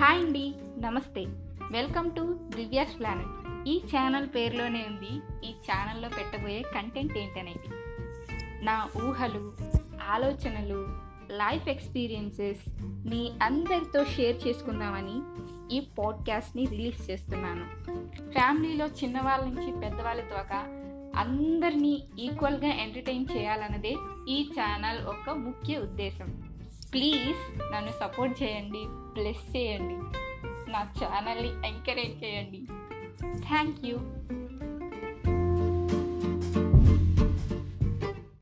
Hi అండి నమస్తే. Welcome to Divya's planet. ఈ ఛానల్ పేరులోనే ఉంది ఈ ఛానల్లో పెట్టబోయే కంటెంట్ ఏంటనేది. నా ఊహలు ఆలోచనలు లైఫ్ ఎక్స్పీరియన్సెస్ మీ అందరితో షేర్ చేసుకుందామని ఈ పాడ్కాస్ట్ని రిలీజ్ చేస్తున్నాను. ఫ్యామిలీలో చిన్నవాళ్ళ నుంచి పెద్దవాళ్ళ దాకా అందరినీ ఈక్వల్గా ఎంటర్టైన్ చేయాలన్నదే ఈ ఛానల్ ఒక ముఖ్య ఉద్దేశం. ప్లీజ్ నన్ను సపోర్ట్ చేయండి బ్లెస్ చేయండి. నా ఛానల్ని ఎంకరేజ్ చేయండి. Thank you